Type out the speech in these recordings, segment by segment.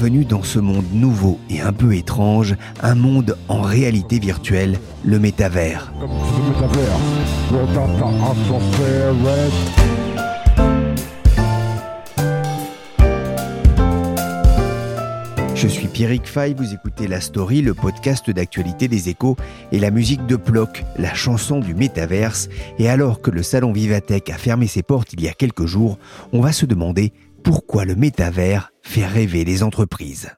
Bienvenue dans ce monde nouveau et un peu étrange, un monde en réalité virtuelle, le métavers. Je suis Pierrick Fay, vous écoutez La Story, le podcast d'actualité des échos, et la musique de Ploc, la chanson du métaverse. Et alors que le salon Vivatech a fermé ses portes il y a quelques jours, on va se demander pourquoi le métavers fait rêver les entreprises.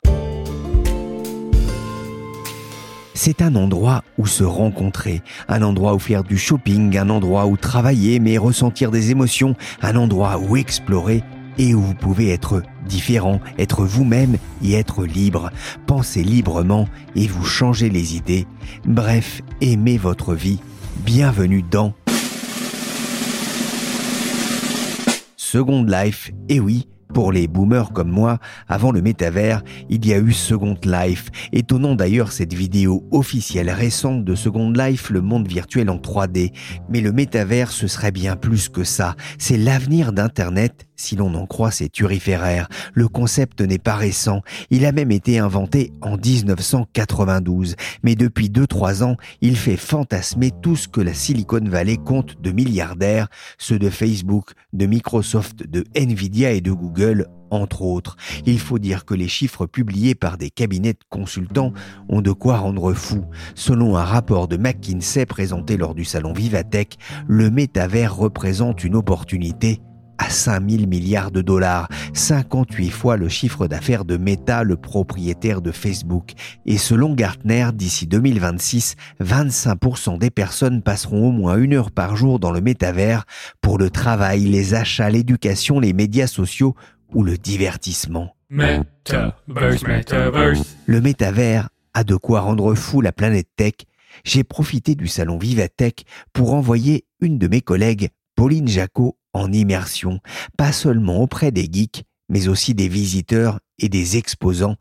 C'est un endroit où se rencontrer, un endroit où faire du shopping, un endroit où travailler mais ressentir des émotions, un endroit où explorer et où vous pouvez être différent, être vous-même et être libre. Pensez librement et vous changez les idées. Bref, aimez votre vie. Bienvenue dans Second Life. Et oui, pour les boomers comme moi, avant le métavers, il y a eu Second Life. Étonnant d'ailleurs cette vidéo officielle récente de Second Life, le monde virtuel en 3D. Mais le métavers, ce serait bien plus que ça. C'est l'avenir d'Internet si l'on en croit ces turiféraires. Le concept n'est pas récent. Il a même été inventé en 1992. Mais depuis 2-3 ans, il fait fantasmer tout ce que la Silicon Valley compte de milliardaires, ceux de Facebook, de Microsoft, de Nvidia et de Google entre autres. Il faut dire que les chiffres publiés par des cabinets de consultants ont de quoi rendre fou. Selon un rapport de McKinsey présenté lors du salon Vivatech, le métavers représente une opportunité à 5 000 milliards de dollars, 58 fois le chiffre d'affaires de Meta, le propriétaire de Facebook. Et selon Gartner, d'ici 2026, 25% des personnes passeront au moins une heure par jour dans le métavers pour le travail, les achats, l'éducation, les médias sociaux ou le divertissement. Metaverse, metaverse. Le métavers a de quoi rendre fou la planète tech. J'ai profité du salon Vivatech pour envoyer une de mes collègues, Pauline Jacot, en immersion, pas seulement auprès des geeks, mais aussi des visiteurs et des exposants.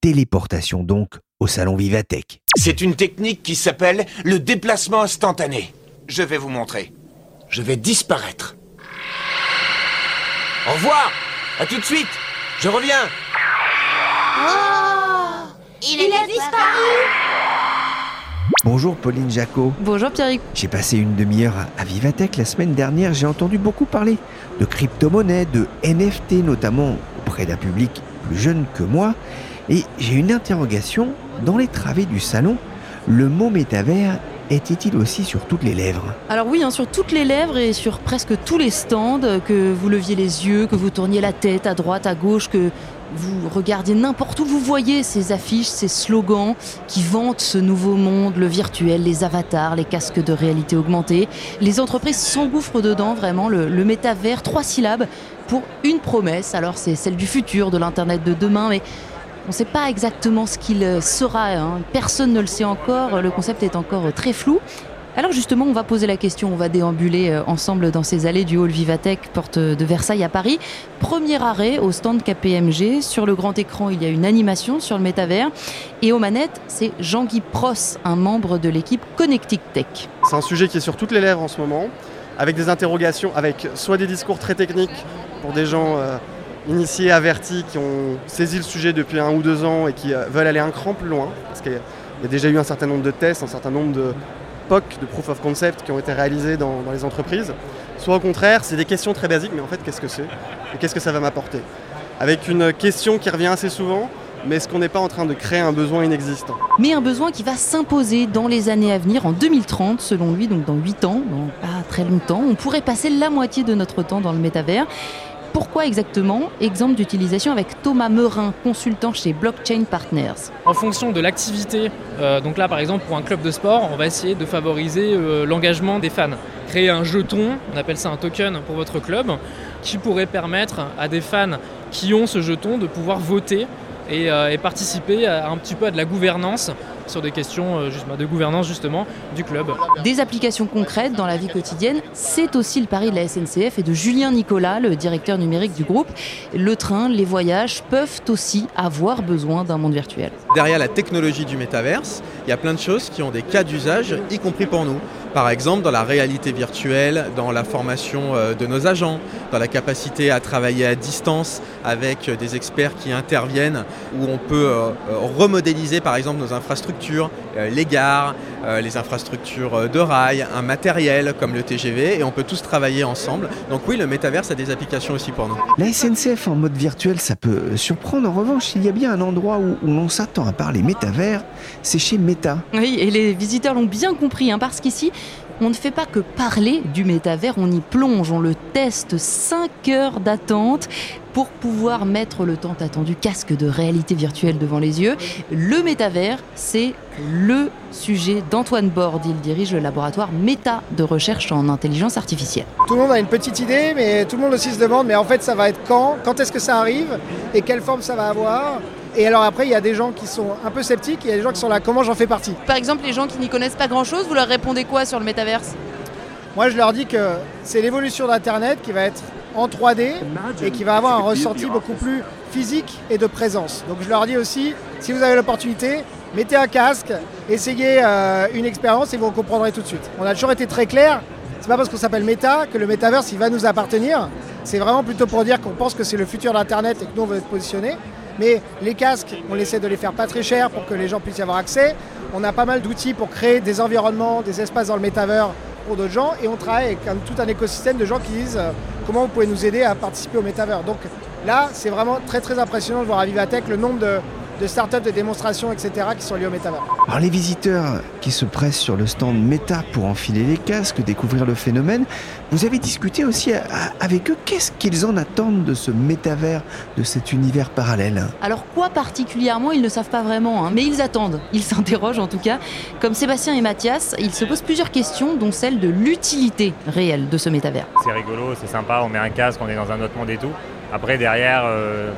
Téléportation donc au salon Vivatech. C'est une technique qui s'appelle le déplacement instantané. Je vais vous montrer. Je vais disparaître. Au revoir À tout de suite Je reviens Il, a disparu Bonjour Pauline Jacot. Bonjour Pierrick. J'ai passé une demi-heure à Vivatech la semaine dernière. J'ai entendu beaucoup parler de crypto-monnaies, de NFT notamment auprès d'un public plus jeune que moi. Et j'ai une interrogation. Dans les travées du salon, le mot métavers était-il aussi sur toutes les lèvres Alors oui, hein, sur toutes les lèvres et sur presque tous les stands, que vous leviez les yeux, que vous tourniez la tête à droite, à gauche, que vous regardiez n'importe où, vous voyez ces affiches, ces slogans qui vantent ce nouveau monde, le virtuel, les avatars, les casques de réalité augmentée. Les entreprises s'engouffrent dedans, vraiment, le, le métavers, trois syllabes pour une promesse. Alors c'est celle du futur, de l'Internet de demain, mais on ne sait pas exactement ce qu'il sera, hein. personne ne le sait encore, le concept est encore très flou. Alors justement, on va poser la question, on va déambuler euh, ensemble dans ces allées du hall Vivatech, porte de Versailles à Paris. Premier arrêt au stand KPMG. Sur le grand écran, il y a une animation sur le métavers. Et aux manettes, c'est Jean-Guy Pross, un membre de l'équipe Connectic Tech. C'est un sujet qui est sur toutes les lèvres en ce moment, avec des interrogations, avec soit des discours très techniques pour des gens euh, initiés, avertis, qui ont saisi le sujet depuis un ou deux ans et qui euh, veulent aller un cran plus loin, parce qu'il y a- déjà eu un certain nombre de tests, un certain nombre de POC, de proof of concept, qui ont été réalisés dans, dans les entreprises. Soit au contraire, c'est des questions très basiques, mais en fait, qu'est-ce que c'est Et qu'est-ce que ça va m'apporter? Avec une question qui revient assez souvent, mais est-ce qu'on n'est pas en train de créer un besoin inexistant? Mais un besoin qui va s'imposer dans les années à venir, en 2030, selon lui, donc dans 8 ans, dans pas très longtemps, on pourrait passer la moitié de notre temps dans le métavers. Pourquoi exactement Exemple d'utilisation avec Thomas Meurin, consultant chez Blockchain Partners. En fonction de l'activité, euh, donc là par exemple pour un club de sport, on va essayer de favoriser euh, l'engagement des fans. Créer un jeton, on appelle ça un token pour votre club, qui pourrait permettre à des fans qui ont ce jeton de pouvoir voter et, euh, participer à, un petit peu à de la gouvernance sur des questions euh, bah, de gouvernance justement du club. Des applications concrètes dans la vie quotidienne, c'est aussi le pari de la SNCF et de Julien Nicolas, le directeur numérique du groupe. Le train, les voyages peuvent aussi avoir besoin d'un monde virtuel. Derrière la technologie du métaverse, il y a plein de choses qui ont des cas d'usage, y compris pour nous. Par exemple, dans la réalité virtuelle, dans la formation euh, de nos agents, dans la capacité à travailler à distance avec euh, des experts qui interviennent, où on peut euh, remodéliser par exemple nos infrastructures, les gares, les infrastructures de rail, un matériel comme le TGV, et on peut tous travailler ensemble. Donc oui, le métaverse a des applications aussi pour nous. La SNCF en mode virtuel, ça peut surprendre. En revanche, il y a bien un endroit où, où l'on s'attend à parler métavers, c'est chez Meta. Oui, et les visiteurs l'ont bien compris, hein, parce qu'ici, on ne fait pas que parler du métavers, on y plonge, on le teste. 5 heures d'attente pour pouvoir mettre le tant attendu casque de réalité virtuelle devant les yeux. Le métavers, c'est le sujet d'Antoine Borde. Il dirige le laboratoire Méta de recherche en intelligence artificielle. Tout le monde a une petite idée, mais tout le monde aussi se demande, mais en fait, ça va être quand? Quand est-ce que ça arrive? Et quelle forme ça va avoir? Et alors après, il y a des gens qui sont un peu sceptiques, il y a des gens qui sont là, comment j'en fais partie? Par exemple, les gens qui n'y connaissent pas grand-chose, vous leur répondez quoi sur le métaverse? Moi, je leur dis que c'est l'évolution d'Internet qui va être en 3D et qui va avoir un ressenti beaucoup plus physique et de présence. Donc je leur dis aussi, si vous avez l'opportunité, mettez un casque, essayez euh, une expérience et vous comprendrez tout de suite. On a toujours été très clair, c'est pas parce qu'on s'appelle Meta que le métaverse il va nous appartenir. C'est vraiment plutôt pour dire qu'on pense que c'est le futur d'Internet et que nous on veut être positionnés. Mais les casques, on essaie de les faire pas très chers pour que les gens puissent y avoir accès. On a pas mal d'outils pour créer des environnements, des espaces dans le métavers pour d'autres gens et on travaille avec tout un écosystème de gens qui disent euh, comment vous pouvez nous aider à participer au métavers. Donc là, c'est vraiment très très impressionnant de voir à Vivatech le nombre de, de startups, de démonstrations, etc. qui sont liées au métavers. Alors les visiteurs qui se pressent sur le stand Meta pour enfiler les casques, découvrir le phénomène, vous avez discuté aussi avec eux qu'est-ce qu'ils en attendent de ce métavers, de cet univers parallèle? Alors quoi particulièrement, ils ne savent pas vraiment, hein, mais ils attendent, ils s'interrogent en tout cas. Comme Sébastien et Mathias, ils se posent plusieurs questions, dont celle de l'utilité réelle de ce métavers. C'est rigolo, c'est sympa, on met un casque, on est dans un autre monde et tout. Après, derrière, euh,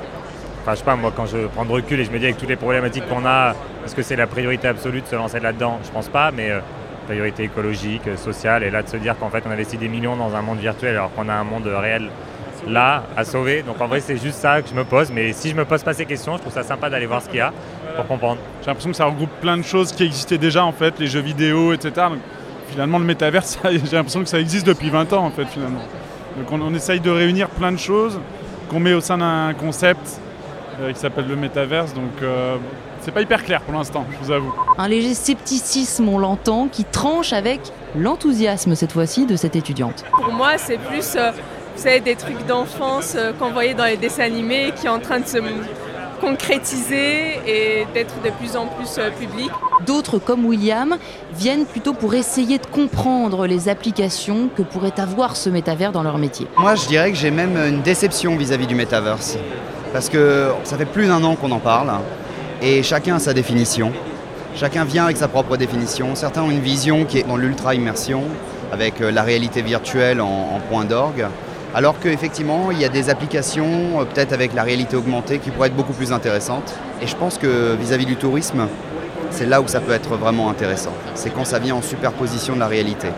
enfin, je sais pas, moi, quand je prends de recul et je me dis avec toutes les problématiques qu'on a, est-ce que c'est la priorité absolue de se lancer là-dedans? Je pense pas, mais euh, priorité écologique, euh, sociale, et là de se dire qu'en fait, on investit des millions dans un monde virtuel alors qu'on a un monde réel là à sauver. Donc en vrai, c'est juste ça que je me pose, mais si je me pose pas ces questions, je trouve ça sympa d'aller voir ce qu'il y a pour comprendre. J'ai l'impression que ça regroupe plein de choses qui existaient déjà en fait, les jeux vidéo, etc. Finalement, le métavers, j'ai l'impression que ça existe depuis 20 ans en fait finalement. Donc on, essaye de réunir plein de choses qu'on met au sein d'un concept euh, qui s'appelle le métaverse. Donc euh, c'est pas hyper clair pour l'instant, je vous avoue. Un léger scepticisme, on l'entend, qui tranche avec l'enthousiasme cette fois-ci de cette étudiante. Pour moi, c'est plus euh, vous savez, des trucs d'enfance euh, qu'on voyait dans les dessins animés qui est en train de se concrétiser et d'être de plus en plus euh, public. D'autres, comme William, viennent plutôt pour essayer de comprendre les applications que pourrait avoir ce métavers dans leur métier. Moi, je dirais que j'ai même une déception vis-à-vis du metaverse. Parce que ça fait plus d'un an qu'on en parle et chacun a sa définition. Chacun vient avec sa propre définition. Certains ont une vision qui est dans l'ultra-immersion, avec euh, la réalité virtuelle en, point d'orgue. Alors qu'effectivement, il y a des applications, euh, peut-être avec la réalité augmentée, qui pourraient être beaucoup plus intéressantes. Et je pense que vis-à-vis du tourisme, c'est là où ça peut être vraiment intéressant. C'est quand ça vient en superposition de la réalité.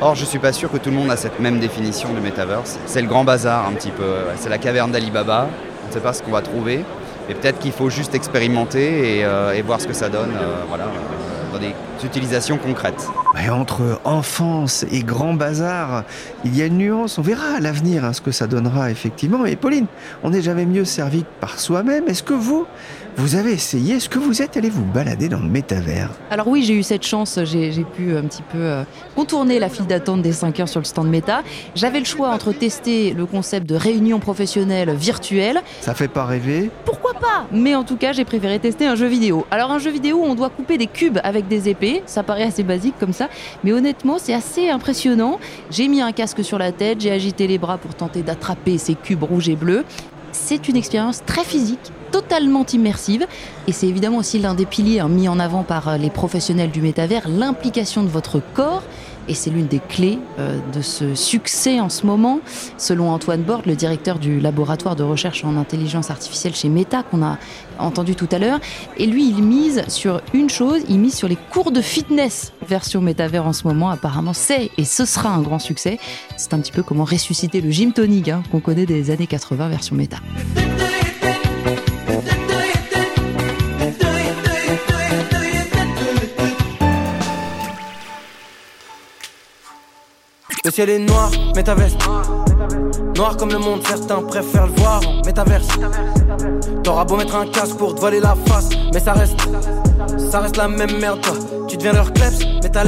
Or, je ne suis pas sûr que tout le monde a cette même définition du metaverse. C'est le grand bazar un petit peu. C'est la caverne d'Alibaba. On ne sait pas ce qu'on va trouver. Et peut-être qu'il faut juste expérimenter et, euh, voir ce que ça donne euh, euh, dans des utilisations concrètes. Entre enfance et grand bazar, il y a une nuance. On verra à l'avenir hein, ce que ça donnera effectivement. Et Pauline, on n'est jamais mieux servi que par soi-même. Est-ce que vous, vous avez essayé? Est-ce que vous êtes allé vous balader dans le métavers? Alors oui, j'ai eu cette chance, j'ai pu un petit peu euh, contourner la file d'attente des 5 heures sur le stand Meta. J'avais le choix entre tester le concept de réunion professionnelle virtuelle. Ça fait pas rêver pas Mais en tout cas, j'ai préféré tester un jeu vidéo. Alors un jeu vidéo on doit couper des cubes avec des épées, ça paraît assez basique comme ça, mais honnêtement, c'est assez impressionnant. J'ai mis un casque sur la tête, j'ai agité les bras pour tenter d'attraper ces cubes rouges et bleus. C'est une expérience très physique, totalement immersive. Et c'est évidemment aussi l'un des piliers hein, mis en avant par euh, les professionnels du métavers, l'implication de votre corps. Et c'est l'une des clés euh, de ce succès en ce moment, selon Antoine Borde, le directeur du laboratoire de recherche en intelligence artificielle chez Meta, qu'on a entendu tout à l'heure. Et lui, il mise sur une chose, il mise sur les cours de fitness version métavers en ce moment. Apparemment, c'est et ce sera un grand succès. C'est un petit peu comment ressusciter le gym tonic hein, qu'on connaît des années 80 version méta. Le ciel est noir, métaverse. Noir comme le monde, certains préfèrent le voir en métaverse. T'auras beau mettre un casque pour te voiler la face, mais ça reste, ça reste la même merde, toi. Tu deviens leur kleps, mais t'as.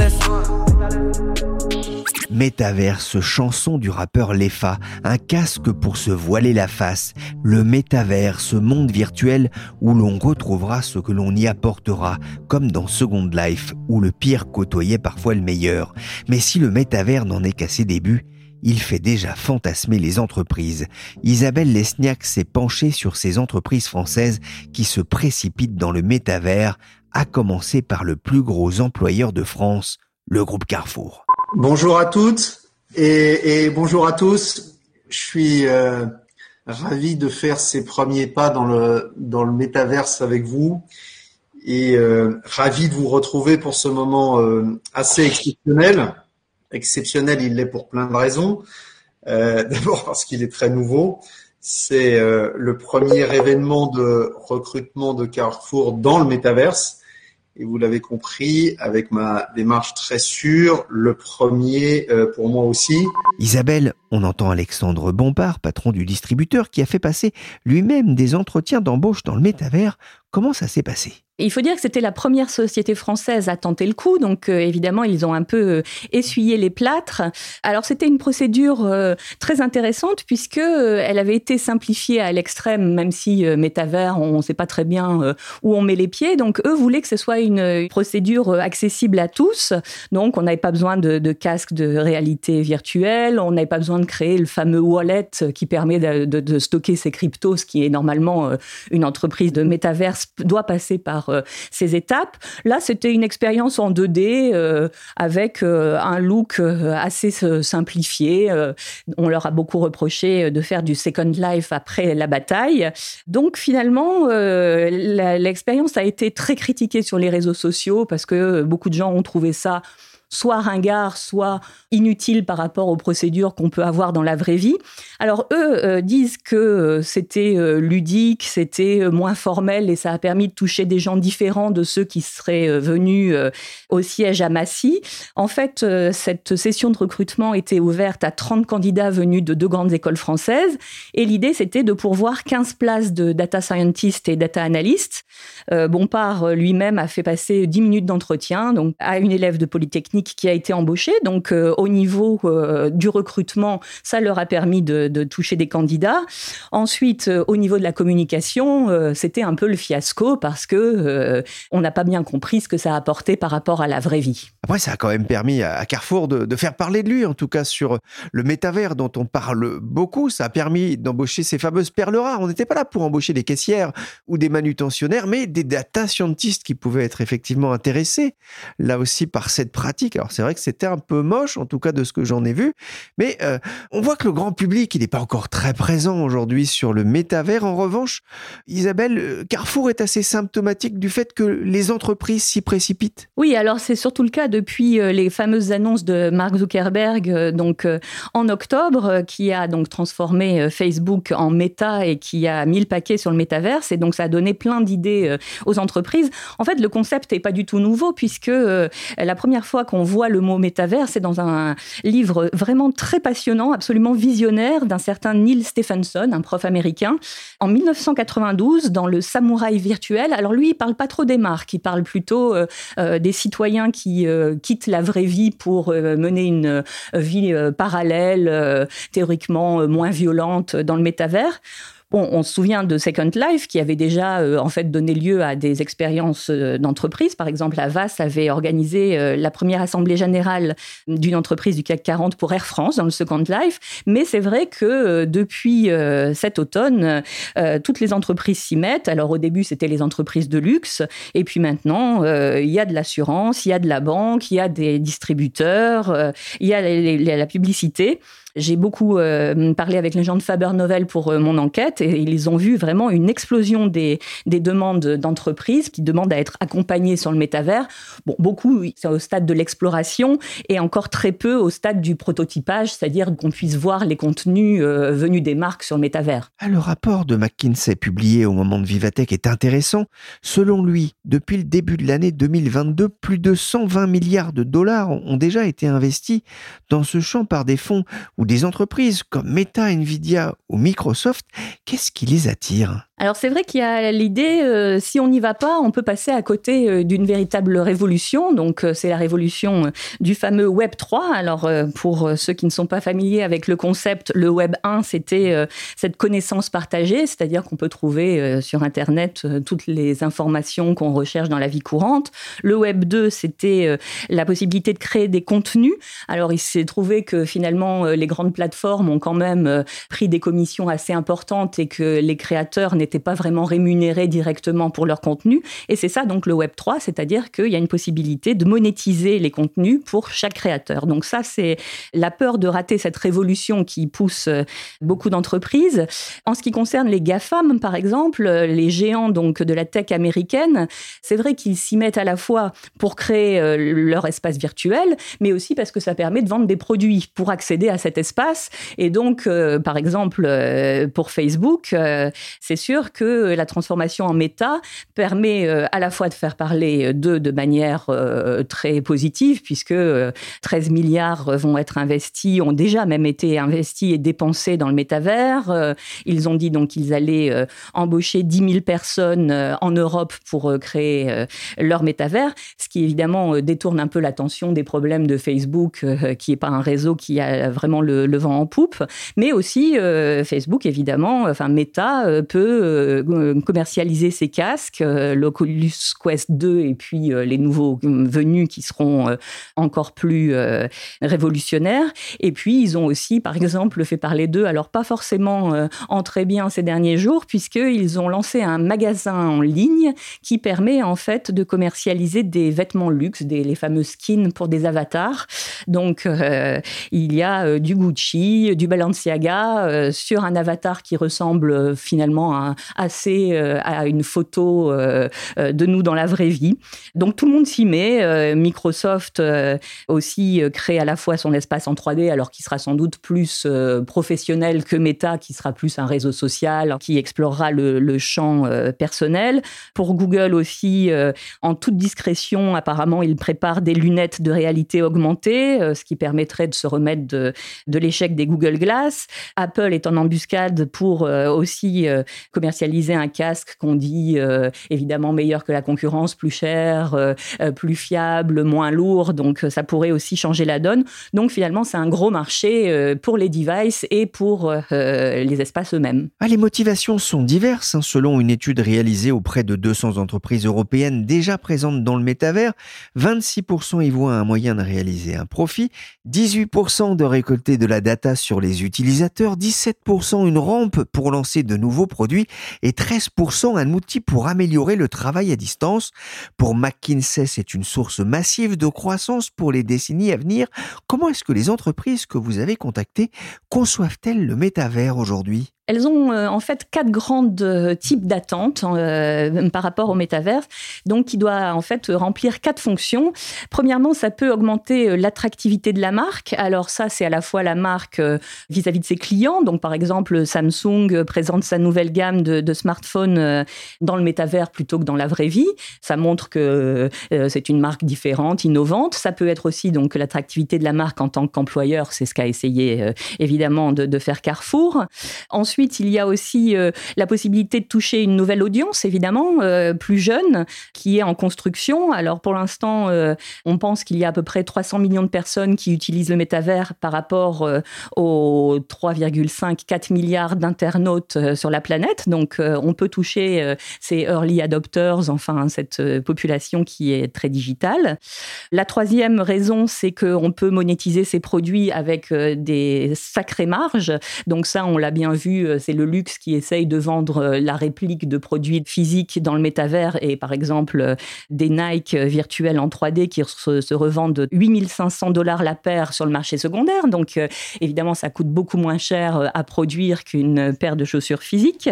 Métaverse, chanson du rappeur Lefa, un casque pour se voiler la face. Le métaverse, monde virtuel où l'on retrouvera ce que l'on y apportera, comme dans Second Life, où le pire côtoyait parfois le meilleur. Mais si le métavers n'en est qu'à ses débuts, il fait déjà fantasmer les entreprises. Isabelle Lesniak s'est penchée sur ces entreprises françaises qui se précipitent dans le métavers, à commencer par le plus gros employeur de France, le groupe Carrefour. Bonjour à toutes et, bonjour à tous. Je suis euh, ravi de faire ces premiers pas dans le dans le métaverse avec vous et euh, ravi de vous retrouver pour ce moment euh, assez exceptionnel. Exceptionnel, il l'est pour plein de raisons. D'abord parce qu'il est très nouveau. C'est le premier événement de recrutement de Carrefour dans le métaverse et vous l'avez compris, avec ma démarche très sûre, le premier euh, pour moi aussi. Isabelle, on entend Alexandre Bompard, patron du distributeur, qui a fait passer lui-même des entretiens d'embauche dans le métavers. Comment ça s'est passé? Il faut dire que c'était la première société française à tenter le coup, donc euh, évidemment ils ont un peu euh, essuyé les plâtres. Alors c'était une procédure euh, très intéressante puisque elle avait été simplifiée à l'extrême, même si métavers on ne sait pas très bien où on met les pieds. Donc eux voulaient que ce soit une procédure accessible à tous. Donc on n'avait pas besoin de, de, casque de réalité virtuelle, on n'avait pas besoin de créer le fameux wallet qui permet de, stocker ses cryptos, ce qui est normalement une entreprise de métaverse doit passer par euh, ces étapes. Là, c'était une expérience en 2D euh, avec euh, un look assez simplifié. on leur a beaucoup reproché de faire du Second Life après la bataille. Donc finalement, l'expérience a été très critiquée sur les réseaux sociaux parce que beaucoup de gens ont trouvé ça soit ringard, soit inutile par rapport aux procédures qu'on peut avoir dans la vraie vie. Alors eux euh, disent que euh, c'était euh, ludique, c'était moins formel et ça a permis de toucher des gens différents de ceux qui seraient venus au siège à Massy. En fait, cette session de recrutement était ouverte à 30 candidats venus de deux grandes écoles françaises et l'idée c'était de pourvoir 15 places de data scientist et data analyst. Bompard lui-même a fait passer 10 minutes d'entretien donc à une élève de Polytechnique qui a été embauchée. Donc, euh, au niveau euh, du recrutement, ça leur a permis de, toucher des candidats. Ensuite, euh, au niveau de la communication, c'était un peu le fiasco parce que on n'a pas bien compris ce que ça a apporté par rapport à la vraie vie. Après, ça a quand même permis à Carrefour de, de faire parler de lui, en tout cas sur le métavers dont on parle beaucoup. Ça a permis d'embaucher ces fameuses perles rares. On n'était pas là pour embaucher des caissières ou des manutentionnaires, mais des data scientists qui pouvaient être effectivement intéressés, là aussi, par cette pratique alors c'est vrai que c'était un peu moche, en tout cas de ce que j'en ai vu, mais euh, on voit que le grand public, il n'est pas encore très présent aujourd'hui sur le métavers. En revanche, Isabelle, euh, Carrefour est assez symptomatique du fait que les entreprises s'y précipitent. Oui, alors c'est surtout le cas depuis euh, les fameuses annonces de Mark Zuckerberg, donc en octobre, qui a donc transformé Facebook en méta et qui a mis le paquet sur le métavers, et donc ça a donné plein d'idées aux entreprises. En fait, le concept n'est pas du tout nouveau puisque la première fois qu'on on voit le mot métavers, c'est dans un livre vraiment très passionnant, absolument visionnaire, d'un certain Neil Stephenson, un prof américain, en 1992, dans le Samouraï virtuel. Alors lui, il parle pas trop des marques, il parle plutôt euh, euh, des citoyens qui euh, quittent la vraie vie pour mener une vie parallèle, théoriquement moins violente dans le métavers. Bon, on se souvient de Second Life qui avait déjà euh, en fait donné lieu à des expériences euh, d'entreprise. Par exemple, Avas avait organisé euh, la première assemblée générale d'une entreprise du CAC 40 pour Air France dans le Second Life. Mais c'est vrai que depuis cet automne, toutes les entreprises s'y mettent. Alors au début, c'était les entreprises de luxe, et puis maintenant, il y a de l'assurance, il y a de la banque, il y a des distributeurs, il y a la publicité. J'ai beaucoup euh, parlé avec les gens de Faber Novel pour euh, mon enquête et ils ont vu vraiment une explosion des, des demandes d'entreprises qui demandent à être accompagnées sur le métavers. Bon, beaucoup, c'est au stade de l'exploration et encore très peu au stade du prototypage, c'est-à-dire qu'on puisse voir les contenus euh, venus des marques sur le métavers. Ah, le rapport de McKinsey publié au moment de Vivatech est intéressant. Selon lui, depuis le début de l'année 2022, plus de 120 milliards de dollars ont déjà été investis dans ce champ par des fonds ou des entreprises comme Meta, Nvidia ou Microsoft, qu'est-ce qui les attire? Alors c'est vrai qu'il y a l'idée, euh, si on n'y va pas, on peut passer à côté euh, d'une véritable révolution. Donc euh, c'est la révolution du fameux Web 3. Alors pour ceux qui ne sont pas familiers avec le concept, le Web 1, c'était cette connaissance partagée, c'est-à-dire qu'on peut trouver sur Internet toutes les informations qu'on recherche dans la vie courante. Le Web 2, c'était la possibilité de créer des contenus. Alors il s'est trouvé que finalement les grandes plateformes ont quand même pris des commissions assez importantes et que les créateurs n'étaient n'étaient pas vraiment rémunérés directement pour leur contenu. Et c'est ça donc le Web 3, c'est-à-dire qu'il y a une possibilité de monétiser les contenus pour chaque créateur. Donc ça, c'est la peur de rater cette révolution qui pousse euh, beaucoup d'entreprises. En ce qui concerne les GAFAM, par exemple, euh, les géants donc de la tech américaine, c'est vrai qu'ils s'y mettent à la fois pour créer euh, leur espace virtuel, mais aussi parce que ça permet de vendre des produits pour accéder à cet espace. Et donc, par exemple, pour Facebook, c'est sûr que la transformation en méta permet euh, à la fois de faire parler d'eux de manière euh, très positive, puisque 13 euh, milliards vont être investis, ont déjà même été investis et dépensés dans le métavers. Ils ont dit donc qu'ils allaient embaucher 10 000 personnes en Europe pour créer leur métavers, ce qui évidemment détourne un peu l'attention des problèmes de Facebook, qui n'est pas un réseau qui a vraiment le, le vent en poupe, mais aussi Facebook, évidemment, enfin Meta peut euh, commercialiser ces casques, euh, l'Oculus Quest 2 et puis euh, les nouveaux venus qui seront encore plus révolutionnaires. Et puis, ils ont aussi, par exemple, fait parler d'eux, alors pas forcément en très bien ces derniers jours, puisqu'ils ont lancé un magasin en ligne qui permet en fait de commercialiser des vêtements luxe, des, les fameux skins pour des avatars. Donc, il y a du Gucci, du Balenciaga sur un avatar qui ressemble finalement à, assez euh, à une photo euh, euh, de nous dans la vraie vie. Donc tout le monde s'y met. Microsoft aussi crée à la fois son espace en 3D, alors qu'il sera sans doute plus professionnel que Meta, qui sera plus un réseau social, qui explorera le, champ personnel. Pour Google aussi, en toute discrétion, apparemment, il prépare des lunettes de réalité augmentée, ce qui permettrait de se remettre de, l'échec des Google Glass. Apple est en embuscade pour aussi commercialiser commercialiser un casque qu'on dit euh, évidemment meilleur que la concurrence, plus cher, euh, euh, plus fiable, moins lourd. Donc ça pourrait aussi changer la donne. Donc finalement, c'est un gros marché pour les devices et pour les espaces eux-mêmes. Ah, les motivations sont diverses. Hein. Selon une étude réalisée auprès de 200 entreprises européennes déjà présentes dans le métavers, 26% y voient un moyen de réaliser un profit, 18% de récolter de la data sur les utilisateurs, 17% une rampe pour lancer de nouveaux produits et 13% un outil pour améliorer le travail à distance. Pour McKinsey, c'est une source massive de croissance pour les décennies à venir. Comment est-ce que les entreprises que vous avez contactées conçoivent-elles le métavers aujourd'hui? Elles ont euh, en fait quatre grands euh, types d'attentes euh, par rapport au métaverse, donc qui doit en fait remplir quatre fonctions. Premièrement, ça peut augmenter l'attractivité de la marque. Alors ça, c'est à la fois la marque vis-à-vis de ses clients. Donc par exemple, Samsung présente sa nouvelle gamme de, smartphones dans le métavers plutôt que dans la vraie vie. Ça montre que c'est une marque différente, innovante. Ça peut être aussi donc l'attractivité de la marque en tant qu'employeur. C'est ce qu'a essayé évidemment de, de, faire Carrefour. Ensuite Ensuite, il y a aussi la possibilité de toucher une nouvelle audience, évidemment, plus jeune, qui est en construction. Alors pour l'instant, on pense qu'il y a à peu près 300 millions de personnes qui utilisent le métavers par rapport aux 3,5-4 milliards d'internautes sur la planète. Donc on peut toucher ces early adopters, enfin cette population qui est très digitale. La troisième raison, c'est qu'on peut monétiser ces produits avec des sacrées marges. Donc ça, on l'a bien vu, c'est le luxe qui essaye de vendre la réplique de produits physiques dans le métavers et par exemple des Nike virtuels en 3D qui se, revendent 8500 dollars la paire sur le marché secondaire. Donc évidemment, ça coûte beaucoup moins cher à produire qu'une paire de chaussures physiques.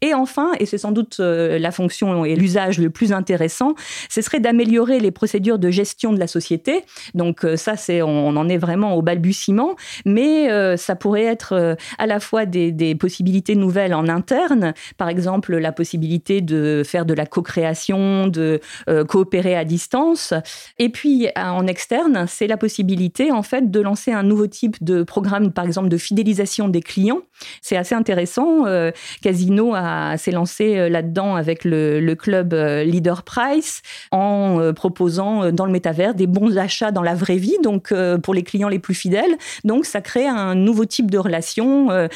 Et enfin, et c'est sans doute la fonction et l'usage le plus intéressant, ce serait d'améliorer les procédures de gestion de la société. Donc ça, c'est on en est vraiment au balbutiement, mais euh, ça pourrait être euh, à la fois des, possibilités nouvelles en interne, par exemple la possibilité de faire de la co-création, de euh, coopérer à distance, et puis en externe, c'est la possibilité en fait de lancer un nouveau type de programme, par exemple de fidélisation des clients. C'est assez intéressant. Casino s'est lancé là-dedans avec le, le club Leader Price en proposant dans le métavers des bons achats dans la vraie vie, donc pour les clients les plus fidèles. Donc ça crée un nouveau type de relation euh,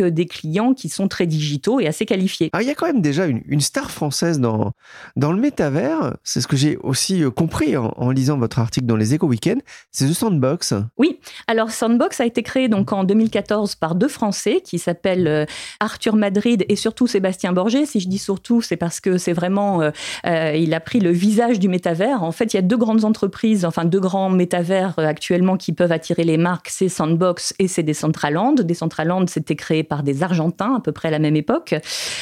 avec euh, des clients qui sont très digitaux et assez qualifiés. il y a quand même déjà une, star française dans, dans le métavers, c'est ce que j'ai aussi euh, compris en, lisant votre article dans les Éco Weekend, c'est The Sandbox. Oui, alors Sandbox a été créé donc en 2014 par deux Français qui s'appellent Arthur Madrid et surtout Sébastien Borget. Si je dis surtout, c'est parce que c'est vraiment, il a pris le visage du métavers. En fait, il y a deux grandes entreprises, enfin deux grands métavers actuellement qui peuvent attirer les marques, c'est Sandbox et c'est Decentraland. Decentraland, c'était créé par des Argentins à peu près à la même époque.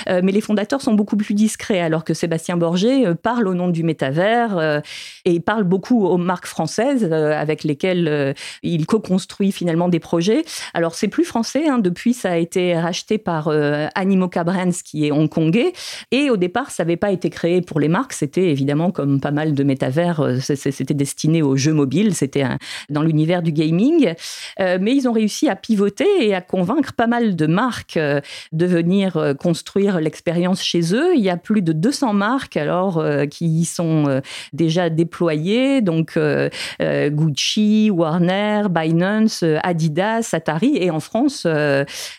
Euh, mais les fondateurs sont beaucoup plus discrets, alors que Sébastien Borget euh, parle au nom du métavers euh, et parle beaucoup aux marques françaises avec lesquelles il co-construit finalement des projets. Alors, c'est plus français. Hein. depuis, ça a été racheté par Animoca Brands, qui est hongkongais. Et au départ, ça n'avait pas été créé pour les marques. C'était évidemment, comme pas mal de métavers, c'était destiné aux jeux mobiles. C'était dans l'univers du gaming. mais ils ont réussi à pivoter et à convaincre pas mal de marques euh, de venir euh, construire l'expérience chez eux. Il y a plus de 200 marques alors euh, qui y sont déjà déployées, donc Gucci, Warner, Binance, Adidas, Atari et en France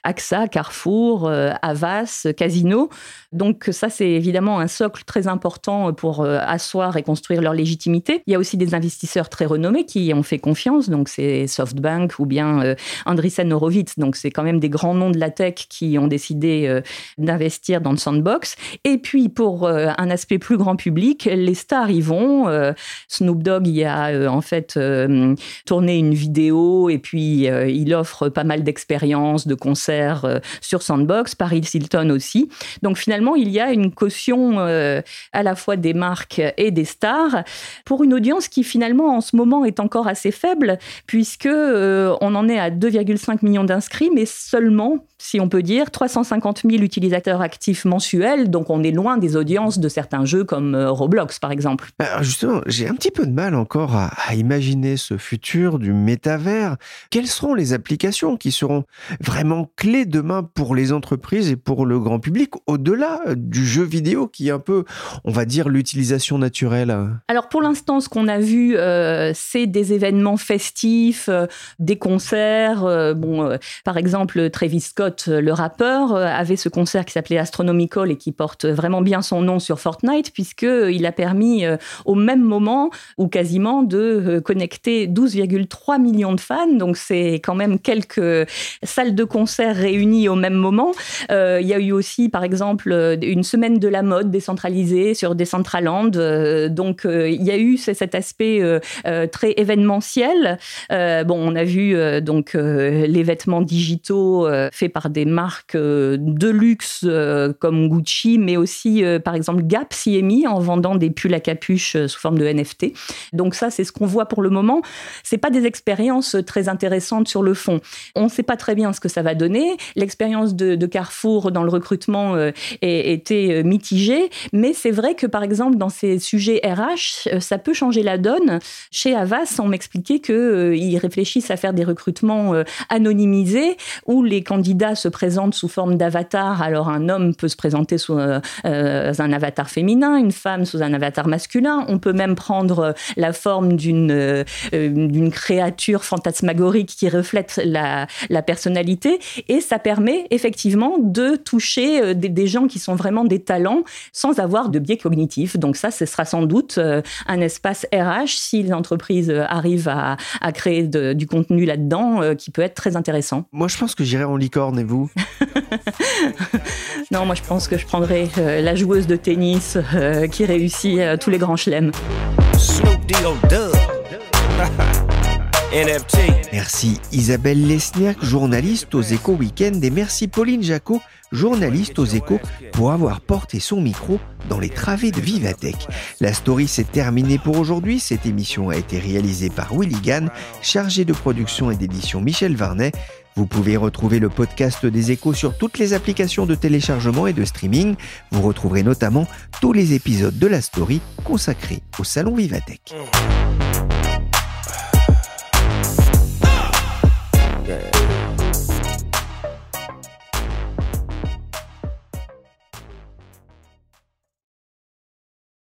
AXA, Carrefour, Avas, Casino. Donc ça c'est évidemment un socle très important pour asseoir et construire leur légitimité. Il y a aussi des investisseurs très renommés qui ont fait confiance, donc c'est SoftBank ou bien Andreessen Horowitz, donc c'est quand même des grands noms de la tech qui ont décidé euh, d'investir dans le sandbox. Et puis pour euh, un aspect plus grand public, les stars y vont. Euh, Snoop Dogg y a en fait tourné une vidéo et puis il offre pas mal d'expériences, de concerts sur sandbox. Paris Hilton aussi. Donc finalement, il y a une caution à la fois des marques et des stars pour une audience qui finalement en ce moment est encore assez faible puisque on en est à 2,5 millions d'inscrits, mais seulement, si on peut dire, 350 000 utilisateurs actifs mensuels. Donc on est loin des audiences de certains jeux comme euh, Roblox, par exemple. Alors justement, j'ai un petit peu de mal encore à, imaginer ce futur du métavers. Quelles seront les applications qui seront vraiment clés demain pour les entreprises et pour le grand public, au-delà du jeu vidéo qui est un peu, on va dire, l'utilisation naturelle? Alors pour l'instant, ce qu'on a vu, euh, c'est des événements festifs, euh, des concerts, euh, bon, euh, par exemple, Travis Scott, euh, le rappeur, avait ce concert qui s'appelait Astronomical et qui porte vraiment bien son nom sur Fortnite, puisqu'il a permis au même moment, ou quasiment, de connecter 12,3 millions de fans. Donc, c'est quand même quelques salles de concert réunies au même moment. il y a eu aussi, par exemple, une semaine de la mode décentralisée sur Decentraland. donc, il y a eu cet aspect très événementiel. bon, on a vu donc euh, les vêtements digitaux euh, faits par des marques euh, de luxe comme Gucci, mais aussi par exemple Gap s'y est mis en vendant des pulls à capuche sous forme de NFT. Donc ça, c'est ce qu'on voit pour le moment. C'est pas des expériences très intéressantes sur le fond. On ne sait pas très bien ce que ça va donner. L'expérience de, Carrefour dans le recrutement était mitigée, mais c'est vrai que par exemple dans ces sujets RH, ça peut changer la donne. Chez Avas, on m'expliquait qu'ils réfléchissent à faire des recrutements anonymisés où les candidats se présente sous forme d'avatar, alors un homme peut se présenter sous un avatar féminin, une femme sous un avatar masculin. On peut même prendre la forme d'une créature fantasmagorique qui reflète la, la personnalité. Et ça permet effectivement de toucher des, gens qui sont vraiment des talents sans avoir de biais cognitif. Donc ça, ce sera sans doute euh, un espace RH si les entreprises euh, arrivent à, créer du contenu là-dedans euh, qui peut être très intéressant. Moi, je pense que j'irai en licorne vous Non, moi, je pense que je prendrai la joueuse de tennis qui réussit tous les grands chelems. Merci Isabelle Lesniak, journaliste aux Échos Weekend, et merci Pauline Jacot, journaliste aux Échos, pour avoir porté son micro dans les travées de Vivatech. La story s'est terminée pour aujourd'hui. Cette émission a été réalisée par Willy Gann, chargé de production et d'édition Michel Varnet. Vous pouvez retrouver le podcast des échos sur toutes les applications de téléchargement et de streaming. Vous retrouverez notamment tous les épisodes de la story consacrés au Salon Vivatech.